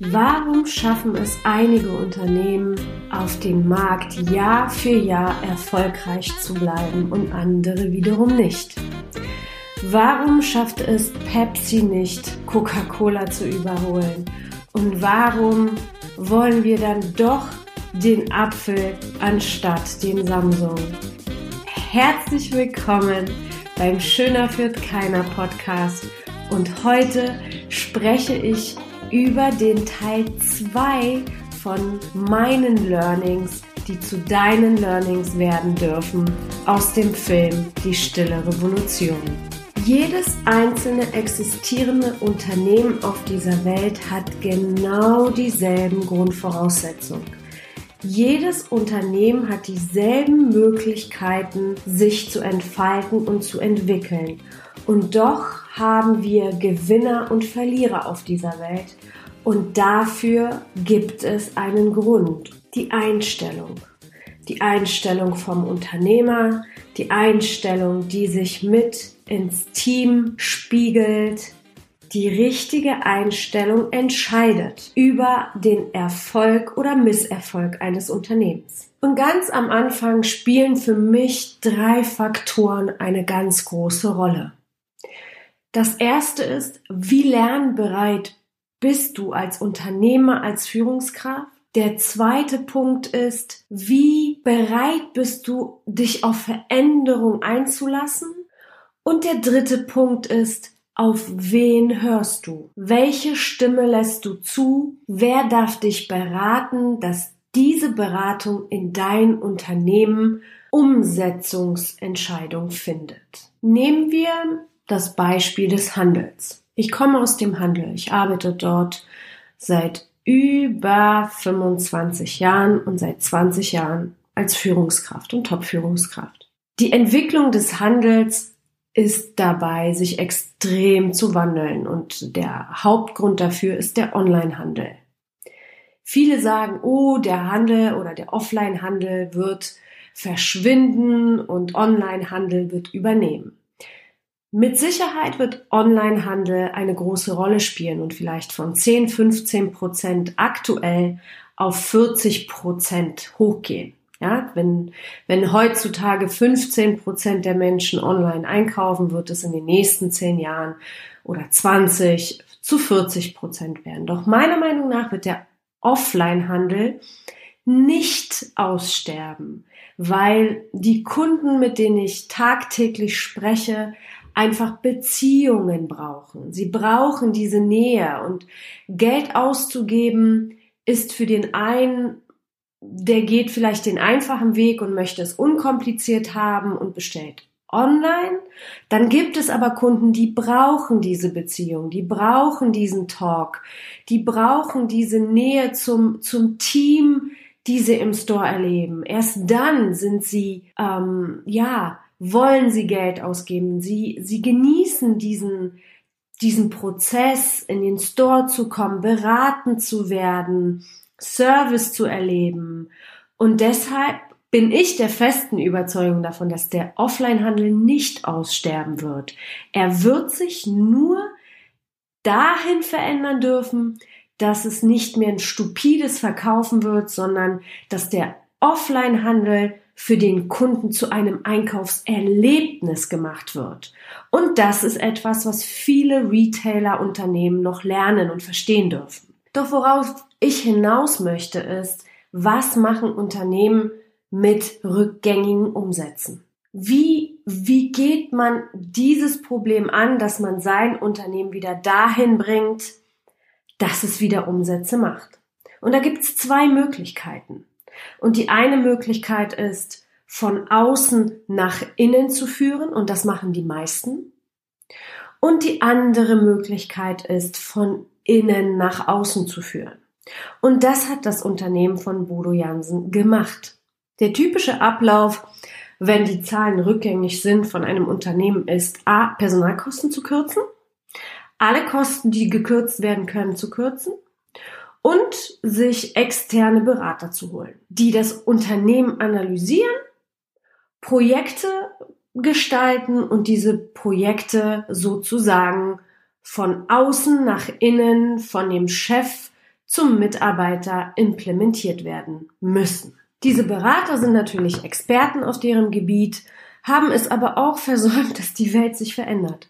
Warum schaffen es einige Unternehmen auf dem Markt Jahr für Jahr erfolgreich zu bleiben und andere wiederum nicht? Warum schafft es Pepsi nicht, Coca-Cola zu überholen? Und warum wollen wir dann doch den Apfel anstatt den Samsung? Herzlich willkommen beim Schöner führt keiner Podcast und heute spreche ich über den Teil 2 von meinen Learnings, die zu deinen Learnings werden dürfen aus dem Film Die stille Revolution. Jedes einzelne existierende Unternehmen auf dieser Welt hat genau dieselben Grundvoraussetzungen. Jedes Unternehmen hat dieselben Möglichkeiten, sich zu entfalten und zu entwickeln. Und doch haben wir Gewinner und Verlierer auf dieser Welt. Und dafür gibt es einen Grund, die Einstellung. Die Einstellung vom Unternehmer, die Einstellung, die sich mit ins Team spiegelt, die richtige Einstellung entscheidet über den Erfolg oder Misserfolg eines Unternehmens. Und ganz am Anfang spielen für mich drei Faktoren eine ganz große Rolle. Das erste ist, wie lernbereit bist du als Unternehmer, als Führungskraft? Der zweite Punkt ist, wie bereit bist du, dich auf Veränderung einzulassen? Und der dritte Punkt ist, auf wen hörst du? Welche Stimme lässt du zu? Wer darf dich beraten, dass diese Beratung in dein Unternehmen Umsetzungsentscheidung findet? Nehmen wir das Beispiel des Handels. Ich komme aus dem Handel. Ich arbeite dort seit über 25 Jahren und seit 20 Jahren als Führungskraft und Top-Führungskraft. Die Entwicklung des Handels ist dabei, sich extrem zu wandeln und der Hauptgrund dafür ist der Onlinehandel. Viele sagen, oh, der Handel oder der Offline-Handel wird verschwinden und Onlinehandel wird übernehmen. Mit Sicherheit wird Onlinehandel eine große Rolle spielen und vielleicht von 10, 15 Prozent aktuell auf 40 Prozent hochgehen. Ja, wenn, wenn heutzutage 15 Prozent der Menschen online einkaufen, wird es in den nächsten 10 Jahren oder 20 zu 40 Prozent werden. Doch meiner Meinung nach wird der Offline-Handel nicht aussterben, weil die Kunden, mit denen ich tagtäglich spreche, einfach Beziehungen brauchen. Sie brauchen diese Nähe und Geld auszugeben ist für den einen der geht vielleicht den einfachen Weg und möchte es unkompliziert haben und bestellt online. Dann gibt es aber Kunden, die brauchen diese Beziehung, die brauchen diesen Talk, die brauchen diese Nähe zum, zum Team, die sie im Store erleben. Erst dann sind sie, ähm, ja, wollen sie Geld ausgeben. Sie, sie genießen diesen, diesen Prozess, in den Store zu kommen, beraten zu werden, Service zu erleben. Und deshalb bin ich der festen Überzeugung davon, dass der Offline-Handel nicht aussterben wird. Er wird sich nur dahin verändern dürfen, dass es nicht mehr ein stupides Verkaufen wird, sondern dass der Offline-Handel für den Kunden zu einem Einkaufserlebnis gemacht wird. Und das ist etwas, was viele Retailer-Unternehmen noch lernen und verstehen dürfen. Doch worauf ich hinaus möchte ist, was machen Unternehmen mit rückgängigen Umsätzen? Wie, wie geht man dieses Problem an, dass man sein Unternehmen wieder dahin bringt, dass es wieder Umsätze macht? Und da gibt es zwei Möglichkeiten. Und die eine Möglichkeit ist, von außen nach innen zu führen, und das machen die meisten. Und die andere Möglichkeit ist, von innen nach außen zu führen. Und das hat das Unternehmen von Bodo Jansen gemacht. Der typische Ablauf, wenn die Zahlen rückgängig sind von einem Unternehmen, ist A, Personalkosten zu kürzen, alle Kosten, die gekürzt werden können, zu kürzen und sich externe Berater zu holen, die das Unternehmen analysieren, Projekte gestalten und diese Projekte sozusagen von außen nach innen, von dem Chef zum Mitarbeiter implementiert werden müssen. Diese Berater sind natürlich Experten auf deren Gebiet, haben es aber auch versäumt, dass die Welt sich verändert.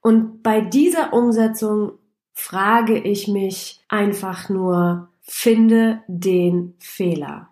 Und bei dieser Umsetzung frage ich mich einfach nur, finde den Fehler.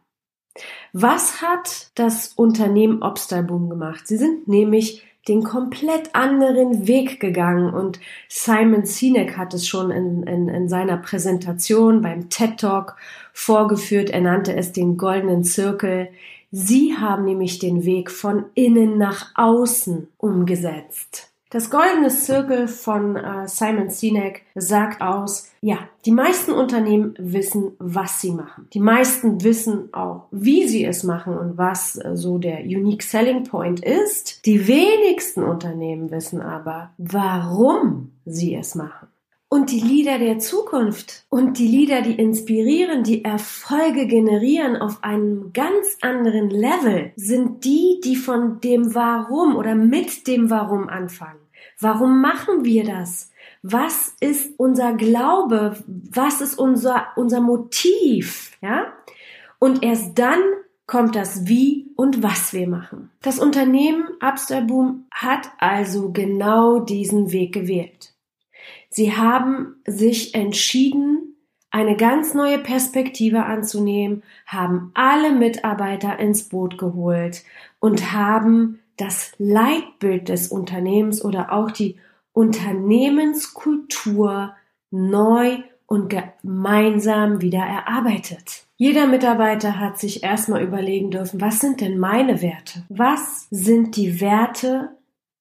Was hat das Unternehmen Obstalboom gemacht? Sie sind nämlich den komplett anderen Weg gegangen und Simon Sinek hat es schon in, in, in seiner Präsentation beim TED Talk vorgeführt. Er nannte es den goldenen Zirkel. Sie haben nämlich den Weg von innen nach außen umgesetzt. Das goldene Zirkel von äh, Simon Sinek sagt aus, ja, die meisten Unternehmen wissen, was sie machen. Die meisten wissen auch, wie sie es machen und was äh, so der Unique Selling Point ist. Die wenigsten Unternehmen wissen aber, warum sie es machen. Und die Lieder der Zukunft und die Lieder, die inspirieren, die Erfolge generieren auf einem ganz anderen Level, sind die, die von dem Warum oder mit dem Warum anfangen. Warum machen wir das? Was ist unser Glaube? Was ist unser, unser Motiv? Ja? Und erst dann kommt das Wie und was wir machen. Das Unternehmen Upstarboom hat also genau diesen Weg gewählt. Sie haben sich entschieden, eine ganz neue Perspektive anzunehmen, haben alle Mitarbeiter ins Boot geholt und haben das Leitbild des Unternehmens oder auch die Unternehmenskultur neu und gemeinsam wieder erarbeitet. Jeder Mitarbeiter hat sich erstmal überlegen dürfen, was sind denn meine Werte? Was sind die Werte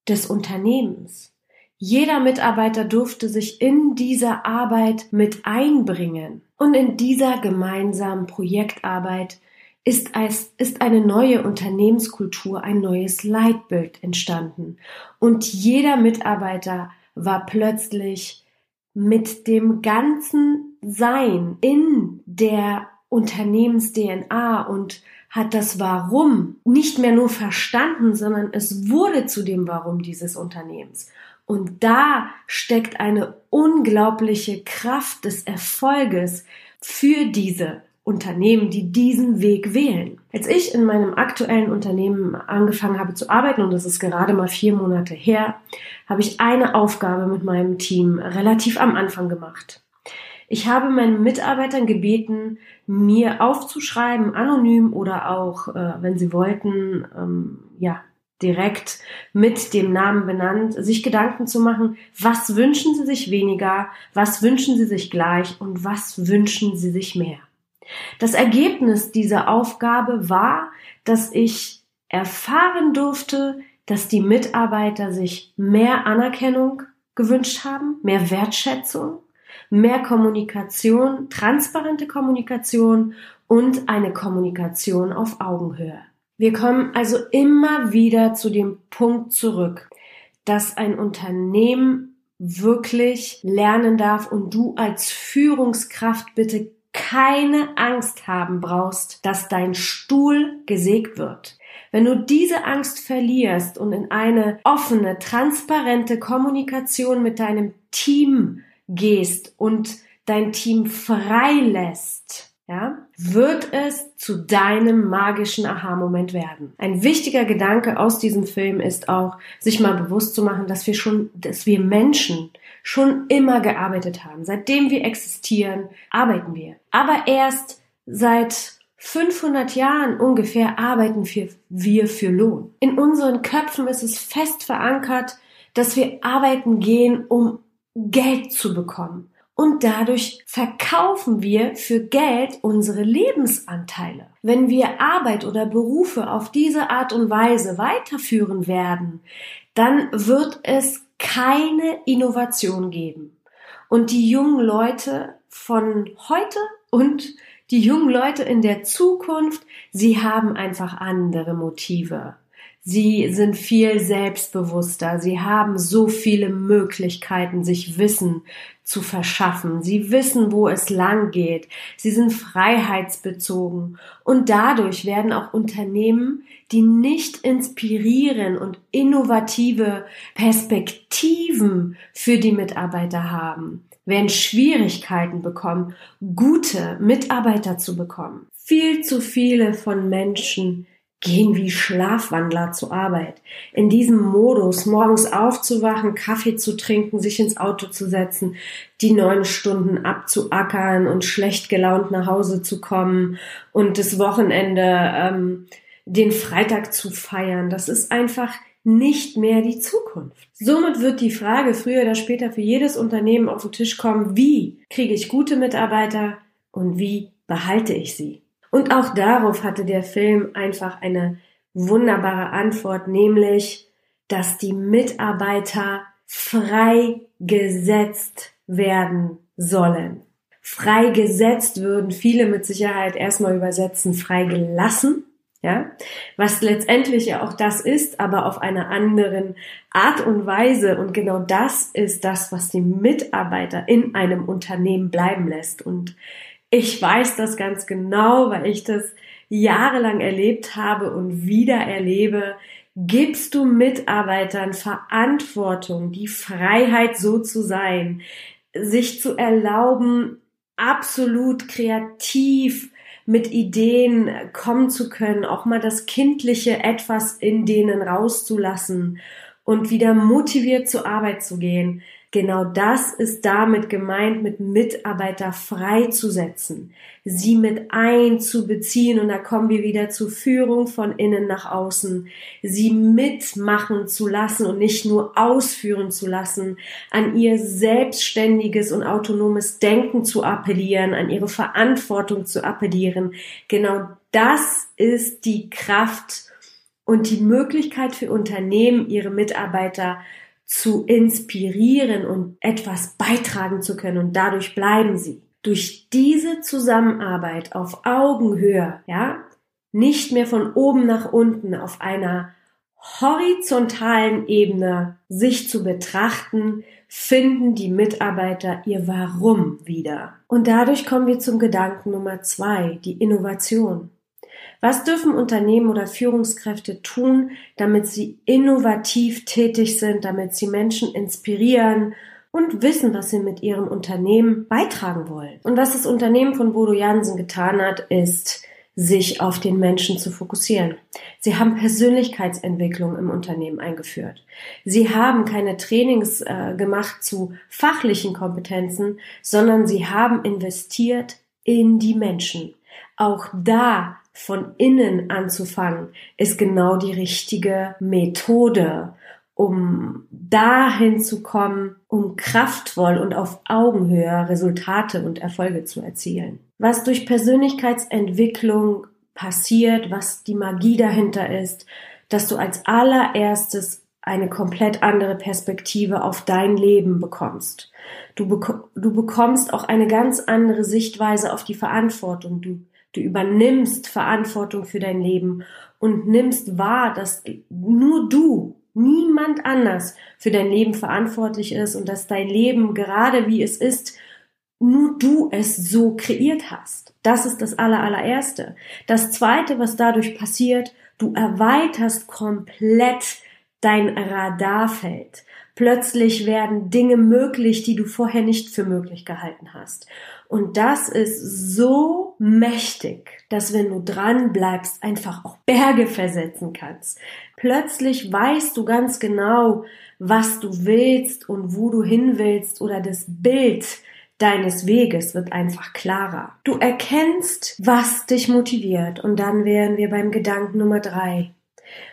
des Unternehmens? Jeder Mitarbeiter durfte sich in dieser Arbeit mit einbringen. Und in dieser gemeinsamen Projektarbeit ist, als, ist eine neue Unternehmenskultur, ein neues Leitbild entstanden. Und jeder Mitarbeiter war plötzlich mit dem ganzen Sein in der Unternehmens-DNA und hat das Warum nicht mehr nur verstanden, sondern es wurde zu dem Warum dieses Unternehmens. Und da steckt eine unglaubliche Kraft des Erfolges für diese Unternehmen, die diesen Weg wählen. Als ich in meinem aktuellen Unternehmen angefangen habe zu arbeiten, und das ist gerade mal vier Monate her, habe ich eine Aufgabe mit meinem Team relativ am Anfang gemacht. Ich habe meinen Mitarbeitern gebeten, mir aufzuschreiben, anonym oder auch, äh, wenn sie wollten, ähm, ja, direkt mit dem Namen benannt, sich Gedanken zu machen, was wünschen sie sich weniger, was wünschen sie sich gleich und was wünschen sie sich mehr. Das Ergebnis dieser Aufgabe war, dass ich erfahren durfte, dass die Mitarbeiter sich mehr Anerkennung gewünscht haben, mehr Wertschätzung, mehr Kommunikation, transparente Kommunikation und eine Kommunikation auf Augenhöhe. Wir kommen also immer wieder zu dem Punkt zurück, dass ein Unternehmen wirklich lernen darf und du als Führungskraft bitte keine Angst haben brauchst, dass dein Stuhl gesägt wird. Wenn du diese Angst verlierst und in eine offene, transparente Kommunikation mit deinem Team gehst und dein Team freilässt, ja, wird es zu deinem magischen Aha-Moment werden. Ein wichtiger Gedanke aus diesem Film ist auch, sich mal bewusst zu machen, dass wir schon, dass wir Menschen schon immer gearbeitet haben. Seitdem wir existieren, arbeiten wir. Aber erst seit 500 Jahren ungefähr arbeiten wir für Lohn. In unseren Köpfen ist es fest verankert, dass wir arbeiten gehen, um Geld zu bekommen und dadurch verkaufen wir für Geld unsere Lebensanteile. Wenn wir Arbeit oder Berufe auf diese Art und Weise weiterführen werden, dann wird es keine Innovation geben. Und die jungen Leute von heute und die jungen Leute in der Zukunft, sie haben einfach andere Motive. Sie sind viel selbstbewusster. Sie haben so viele Möglichkeiten, sich Wissen zu verschaffen. Sie wissen, wo es lang geht. Sie sind freiheitsbezogen. Und dadurch werden auch Unternehmen, die nicht inspirieren und innovative Perspektiven für die Mitarbeiter haben, werden Schwierigkeiten bekommen, gute Mitarbeiter zu bekommen. Viel zu viele von Menschen gehen wie Schlafwandler zur Arbeit. In diesem Modus, morgens aufzuwachen, Kaffee zu trinken, sich ins Auto zu setzen, die neun Stunden abzuackern und schlecht gelaunt nach Hause zu kommen und das Wochenende, ähm, den Freitag zu feiern, das ist einfach nicht mehr die Zukunft. Somit wird die Frage früher oder später für jedes Unternehmen auf den Tisch kommen, wie kriege ich gute Mitarbeiter und wie behalte ich sie? Und auch darauf hatte der Film einfach eine wunderbare Antwort, nämlich, dass die Mitarbeiter freigesetzt werden sollen. Freigesetzt würden viele mit Sicherheit erstmal übersetzen, freigelassen, ja, was letztendlich ja auch das ist, aber auf einer anderen Art und Weise. Und genau das ist das, was die Mitarbeiter in einem Unternehmen bleiben lässt. Und ich weiß das ganz genau, weil ich das jahrelang erlebt habe und wieder erlebe. Gibst du Mitarbeitern Verantwortung, die Freiheit so zu sein, sich zu erlauben, absolut kreativ mit Ideen kommen zu können, auch mal das Kindliche etwas in denen rauszulassen und wieder motiviert zur Arbeit zu gehen. Genau das ist damit gemeint, mit Mitarbeiter freizusetzen, sie mit einzubeziehen und da kommen wir wieder zur Führung von innen nach außen, sie mitmachen zu lassen und nicht nur ausführen zu lassen, an ihr selbstständiges und autonomes Denken zu appellieren, an ihre Verantwortung zu appellieren. Genau das ist die Kraft und die Möglichkeit für Unternehmen, ihre Mitarbeiter zu inspirieren und etwas beitragen zu können und dadurch bleiben sie. Durch diese Zusammenarbeit auf Augenhöhe, ja, nicht mehr von oben nach unten auf einer horizontalen Ebene sich zu betrachten, finden die Mitarbeiter ihr Warum wieder. Und dadurch kommen wir zum Gedanken Nummer zwei, die Innovation. Was dürfen Unternehmen oder Führungskräfte tun, damit sie innovativ tätig sind, damit sie Menschen inspirieren und wissen, was sie mit ihrem Unternehmen beitragen wollen? Und was das Unternehmen von Bodo Jansen getan hat, ist, sich auf den Menschen zu fokussieren. Sie haben Persönlichkeitsentwicklung im Unternehmen eingeführt. Sie haben keine Trainings äh, gemacht zu fachlichen Kompetenzen, sondern sie haben investiert in die Menschen. Auch da von innen anzufangen, ist genau die richtige Methode, um dahin zu kommen, um kraftvoll und auf Augenhöhe Resultate und Erfolge zu erzielen. Was durch Persönlichkeitsentwicklung passiert, was die Magie dahinter ist, dass du als allererstes eine komplett andere Perspektive auf dein Leben bekommst. Du, bek du bekommst auch eine ganz andere Sichtweise auf die Verantwortung. Du Du übernimmst Verantwortung für dein Leben und nimmst wahr, dass nur du, niemand anders für dein Leben verantwortlich ist und dass dein Leben gerade wie es ist, nur du es so kreiert hast. Das ist das allerallererste. Das zweite, was dadurch passiert, du erweiterst komplett dein Radarfeld. Plötzlich werden Dinge möglich, die du vorher nicht für möglich gehalten hast. Und das ist so mächtig, dass wenn du dran bleibst, einfach auch Berge versetzen kannst. Plötzlich weißt du ganz genau, was du willst und wo du hin willst oder das Bild deines Weges wird einfach klarer. Du erkennst, was dich motiviert und dann wären wir beim Gedanken Nummer drei.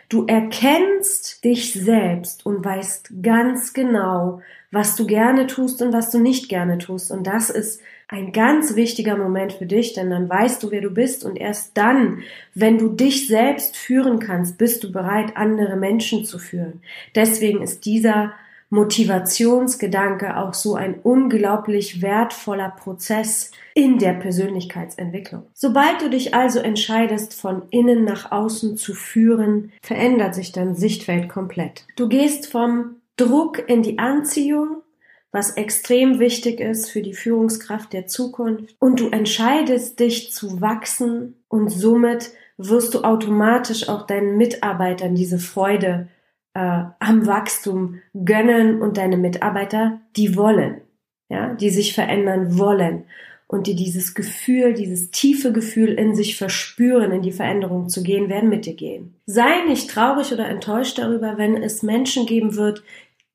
Du erkennst dich selbst und weißt ganz genau, was du gerne tust und was du nicht gerne tust. Und das ist ein ganz wichtiger Moment für dich, denn dann weißt du, wer du bist und erst dann, wenn du dich selbst führen kannst, bist du bereit, andere Menschen zu führen. Deswegen ist dieser Motivationsgedanke auch so ein unglaublich wertvoller Prozess in der Persönlichkeitsentwicklung. Sobald du dich also entscheidest, von innen nach außen zu führen, verändert sich dein Sichtfeld komplett. Du gehst vom Druck in die Anziehung, was extrem wichtig ist für die Führungskraft der Zukunft, und du entscheidest dich zu wachsen und somit wirst du automatisch auch deinen Mitarbeitern diese Freude äh, am Wachstum gönnen und deine Mitarbeiter, die wollen, ja, die sich verändern wollen und die dieses Gefühl, dieses tiefe Gefühl in sich verspüren, in die Veränderung zu gehen, werden mit dir gehen. Sei nicht traurig oder enttäuscht darüber, wenn es Menschen geben wird,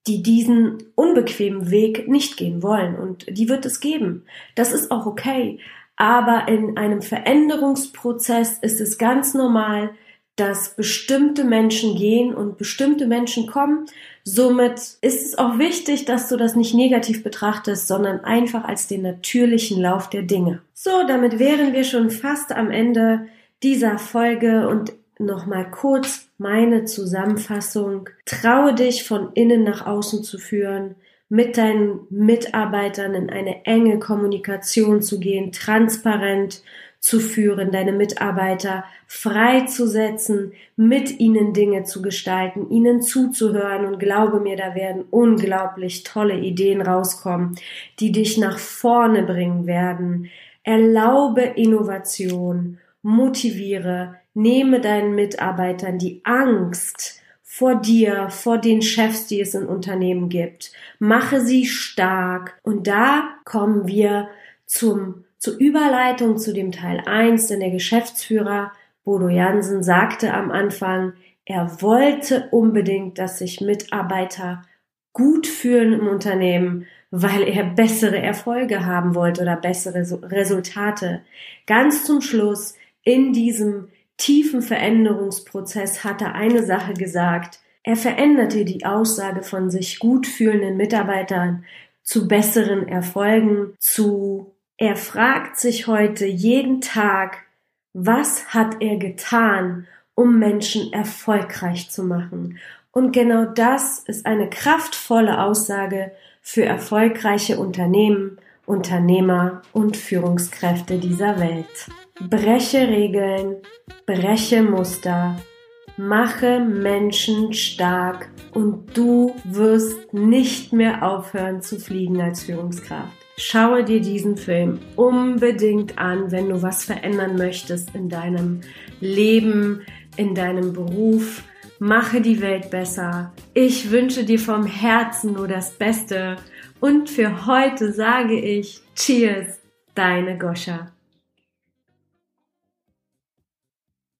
die diesen unbequemen Weg nicht gehen wollen. Und die wird es geben. Das ist auch okay. Aber in einem Veränderungsprozess ist es ganz normal, dass bestimmte Menschen gehen und bestimmte Menschen kommen. Somit ist es auch wichtig, dass du das nicht negativ betrachtest, sondern einfach als den natürlichen Lauf der Dinge. So, damit wären wir schon fast am Ende dieser Folge und nochmal kurz meine Zusammenfassung. Traue dich von innen nach außen zu führen mit deinen Mitarbeitern in eine enge Kommunikation zu gehen, transparent zu führen, deine Mitarbeiter freizusetzen, mit ihnen Dinge zu gestalten, ihnen zuzuhören und glaube mir, da werden unglaublich tolle Ideen rauskommen, die dich nach vorne bringen werden. Erlaube Innovation, motiviere, nehme deinen Mitarbeitern die Angst, vor dir, vor den Chefs, die es in Unternehmen gibt. Mache sie stark. Und da kommen wir zum, zur Überleitung zu dem Teil 1, denn der Geschäftsführer Bodo Jansen sagte am Anfang, er wollte unbedingt, dass sich Mitarbeiter gut fühlen im Unternehmen, weil er bessere Erfolge haben wollte oder bessere Resultate. Ganz zum Schluss in diesem tiefen Veränderungsprozess hat er eine Sache gesagt. Er veränderte die Aussage von sich gut fühlenden Mitarbeitern zu besseren Erfolgen, zu er fragt sich heute jeden Tag, was hat er getan, um Menschen erfolgreich zu machen? Und genau das ist eine kraftvolle Aussage für erfolgreiche Unternehmen, Unternehmer und Führungskräfte dieser Welt. Breche Regeln, breche Muster, mache Menschen stark und du wirst nicht mehr aufhören zu fliegen als Führungskraft. Schaue dir diesen Film unbedingt an, wenn du was verändern möchtest in deinem Leben, in deinem Beruf. Mache die Welt besser. Ich wünsche dir vom Herzen nur das Beste. Und für heute sage ich Cheers, deine Goscha.